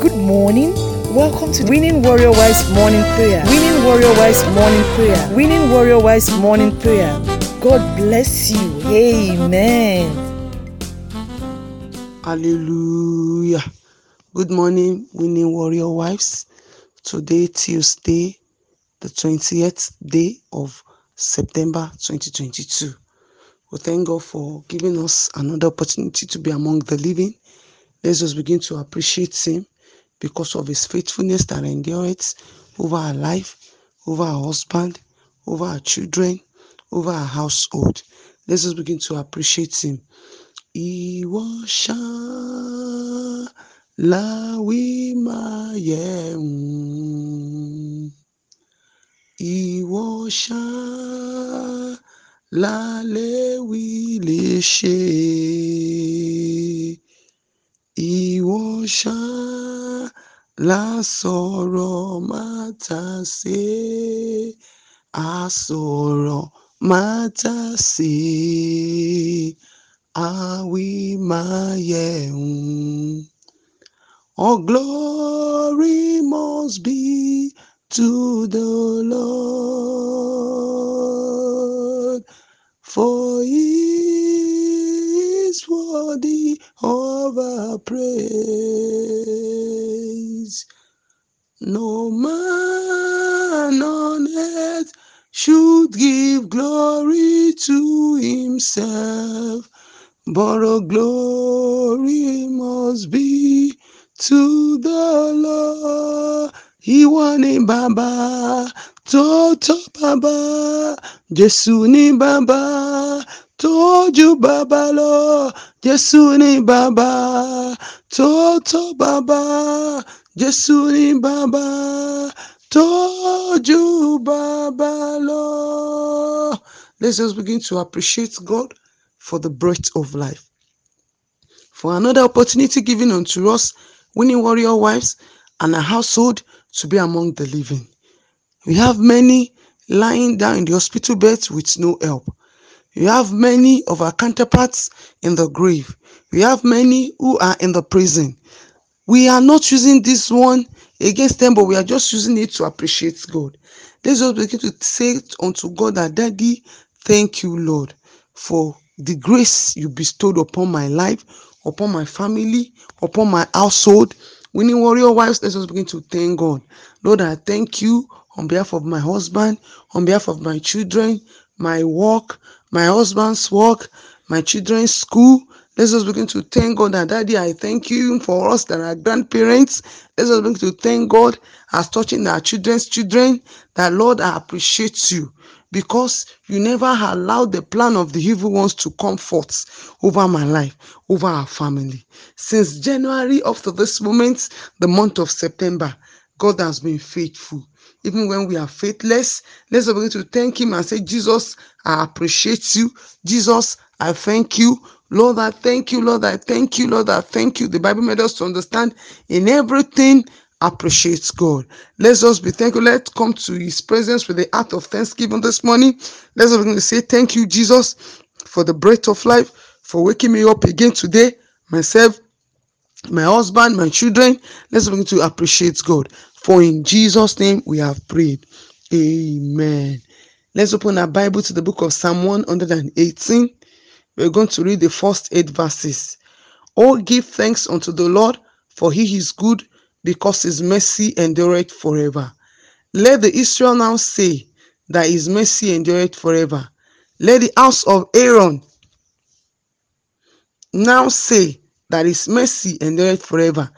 Good morning. Welcome to Winning Warrior Wives Morning Prayer. Winning Warrior Wives Morning Prayer. Winning Warrior Wives Morning Prayer. God bless you. Amen. Hallelujah. Good morning, Winning Warrior Wives. Today, Tuesday, the 20th day of September 2022. We thank God for giving us another opportunity to be among the living. Let's just begin to appreciate Him because of His faithfulness that endures over our life, over our husband, over our children, over our household. Let's just begin to appreciate Him. Ìwọ ṣá láwí máa yẹ̀hùn. Ìwọ ṣá láléwí lásọ̀rọ̀ má tà sé. Àsọ̀rọ̀ má tà sé. Àwí máa yẹ̀hùn. All glory must be to the Lord, for He is worthy of our praise. No man on earth should give glory to himself, but all glory must be to the Lord. Ìwọ ni bàbá tó bàbá, Jésù ni bàbá tó bàbá lọ. Jésù ni bàbá tó bàbá, Jésù ni bàbá tó bàbá lọ. Let's just begin to appreciate God for the breath of life. For another opportunity given unto us, winning warrior wives and a household to be among the living. We have many lying down in the hospital beds with no help. We have many of our counterparts in the grave. We have many who are in the prison. We are not using this one against them, but we are just using it to appreciate God. Let's just begin to say unto God that, Daddy, thank you, Lord, for the grace you bestowed upon my life, upon my family, upon my household. Winning warrior wives, let's just begin to thank God. Lord, I thank you on behalf of my husband, on behalf of my children, my work, my husband's work, my children's school. Let's just begin to thank God that Daddy, I thank you for us that are grandparents. Let's just begin to thank God as touching our children's children. That Lord, I appreciate you because you never allowed the plan of the evil ones to come forth over my life, over our family. Since January up to this moment, the month of September, God has been faithful. Even when we are faithless, let's begin to thank Him and say, Jesus, I appreciate you. Jesus, I thank you. Lord, I thank you. Lord, I thank you. Lord, I thank you. The Bible made us to understand in everything appreciates God. Let's just be thankful. Let's come to His presence with the act of thanksgiving this morning. Let's begin to say, Thank you, Jesus, for the breath of life, for waking me up again today, myself, my husband, my children. Let's begin to appreciate God. For in Jesus' name we have prayed. Amen. Let's open our Bible to the book of Psalm 118. We're going to read the first eight verses. Oh, give thanks unto the Lord, for he is good, because his mercy endureth forever. Let the Israel now say that his mercy endureth forever. Let the house of Aaron now say that his mercy endureth forever.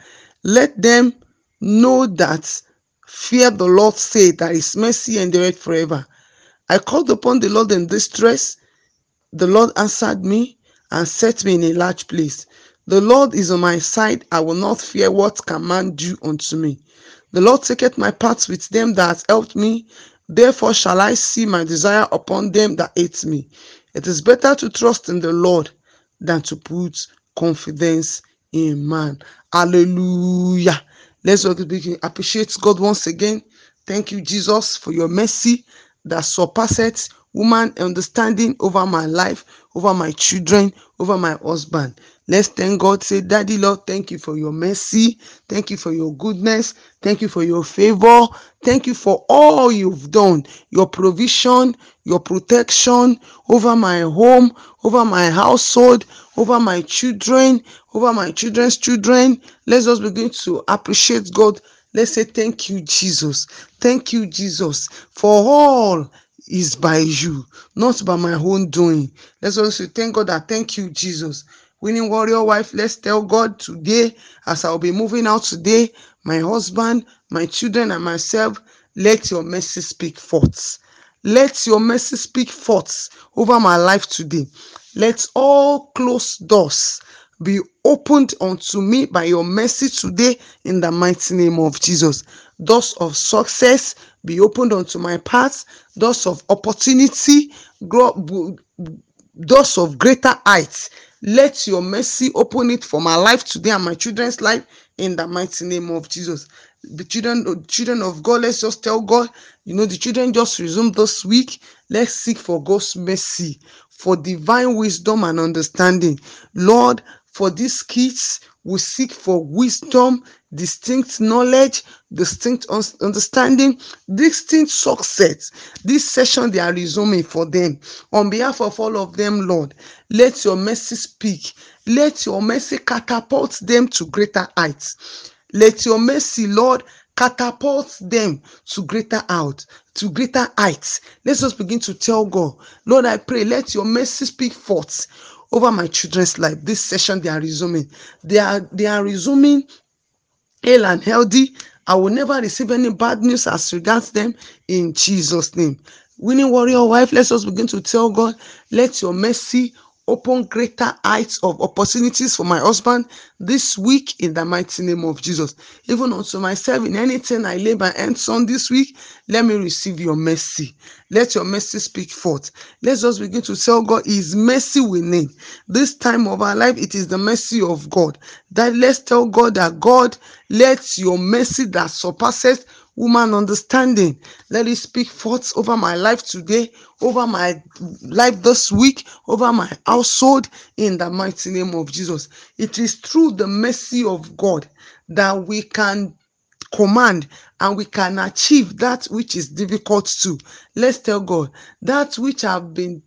Let them know that fear the Lord say that his mercy endureth forever. I called upon the Lord in distress. The Lord answered me and set me in a large place. The Lord is on my side. I will not fear what can man do unto me. The Lord taketh my parts with them that helped me. Therefore shall I see my desire upon them that hate me. It is better to trust in the Lord than to put confidence in man. Hallelujah. Let's appreciate God once again. Thank you, Jesus, for your mercy that surpasses woman understanding over my life, over my children, over my husband. Let's thank God. Say, Daddy Lord, thank you for your mercy. Thank you for your goodness. Thank you for your favor. Thank you for all you've done, your provision, your protection over my home, over my household, over my children, over my children's children. Let's just begin to appreciate God. Let's say, Thank you, Jesus. Thank you, Jesus, for all is by you, not by my own doing. Let's also thank God that thank you, Jesus. Winning warrior wife, let's tell God today, as I'll be moving out today, my husband, my children, and myself, let your mercy speak forth. Let your mercy speak forth over my life today. Let all closed doors be opened unto me by your mercy today in the mighty name of Jesus. Doors of success be opened unto my path, doors of opportunity, doors of greater heights. Let your mercy open it for my life today and my children's life in the mighty name of Jesus. The children, children of God, let's just tell God, you know, the children just resumed this week. Let's seek for God's mercy, for divine wisdom and understanding. Lord, for these kids, we seek for wisdom, distinct knowledge, distinct understanding, distinct success. This session they are resuming for them. On behalf of all of them, Lord, let your mercy speak. Let your mercy catapult them to greater heights. Let your mercy, Lord, catapult them to greater out to greater heights let's just begin to tell god lord i pray let your mercy speak forth over my children's life. This session they are resuming. They are they are resuming ill and healthy. I will never receive any bad news as regards them in Jesus' name. Winning warrior wife, let's begin to tell God, let your mercy open greater heights of opportunities for my husband this week in the mighty name of Jesus. Even unto myself, in anything I lay my hands on this week, let me receive your mercy. Let your mercy speak forth. Let's just begin to tell God His mercy we need. This time of our life, it is the mercy of God. That let's tell God that God, let your mercy that surpasses woman understanding. Let it speak forth over my life today, over my life this week, over my household, in the mighty name of Jesus. It is through the mercy of God that we can command and we can achieve that which is difficult to. Let's tell God that which I've been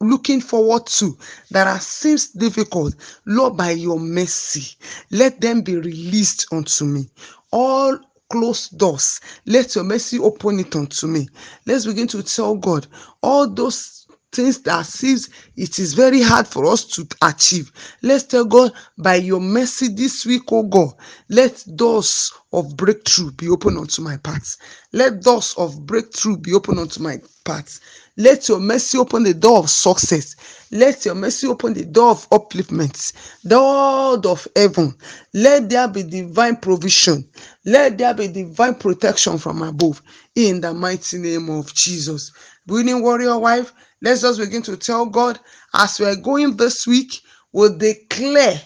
looking forward to that are seems difficult lord by your mercy let them be released unto me all closed doors. Let your mercy open it unto me. Let's begin to tell god all those things that seems it is very hard for us to achieve let's tell god by your mercy this week oh god let doors of breakthrough be open unto my path let doors of breakthrough be open unto my path let your mercy open the door of success. Let your mercy open the door of upliftment, door of heaven. Let there be divine provision. Let there be divine protection from above. In the mighty name of Jesus. Winning warrior wife, let's just begin to tell God as we are going this week, we'll declare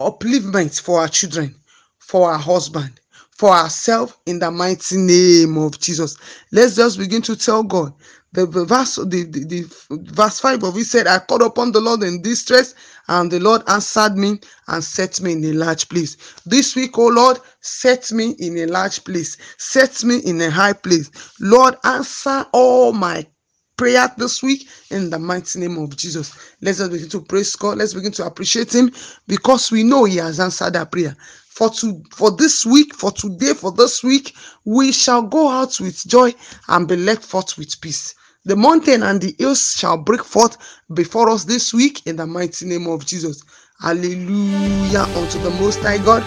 upliftment for our children, for our husband, for ourselves in the mighty name of Jesus. Let's just begin to tell God. The, the verse the, the, the, verse 5 of it said i called upon the lord in distress and the lord answered me and set me in a large place. This week oh lord set me in a large place set me in a high place. Lord answer all my prayer this week in the mighty name of Jesus. Let's just begin to praise God. Let's begin to appreciate Him because we know He has answered our prayer. For to for this week, for today, for this week, we shall go out with joy and be led forth with peace. The mountain and the hills shall break forth before us this week in the mighty name of Jesus. Hallelujah unto the Most High God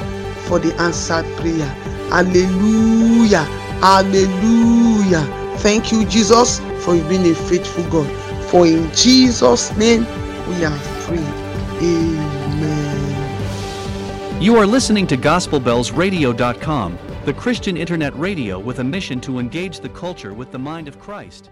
for the answered prayer. Hallelujah. Hallelujah. Thank you, Jesus, for being a faithful God. For in Jesus' name we have prayed. Amen. You are listening to GospelBellsRadio.com, the Christian internet radio with a mission to engage the culture with the mind of Christ.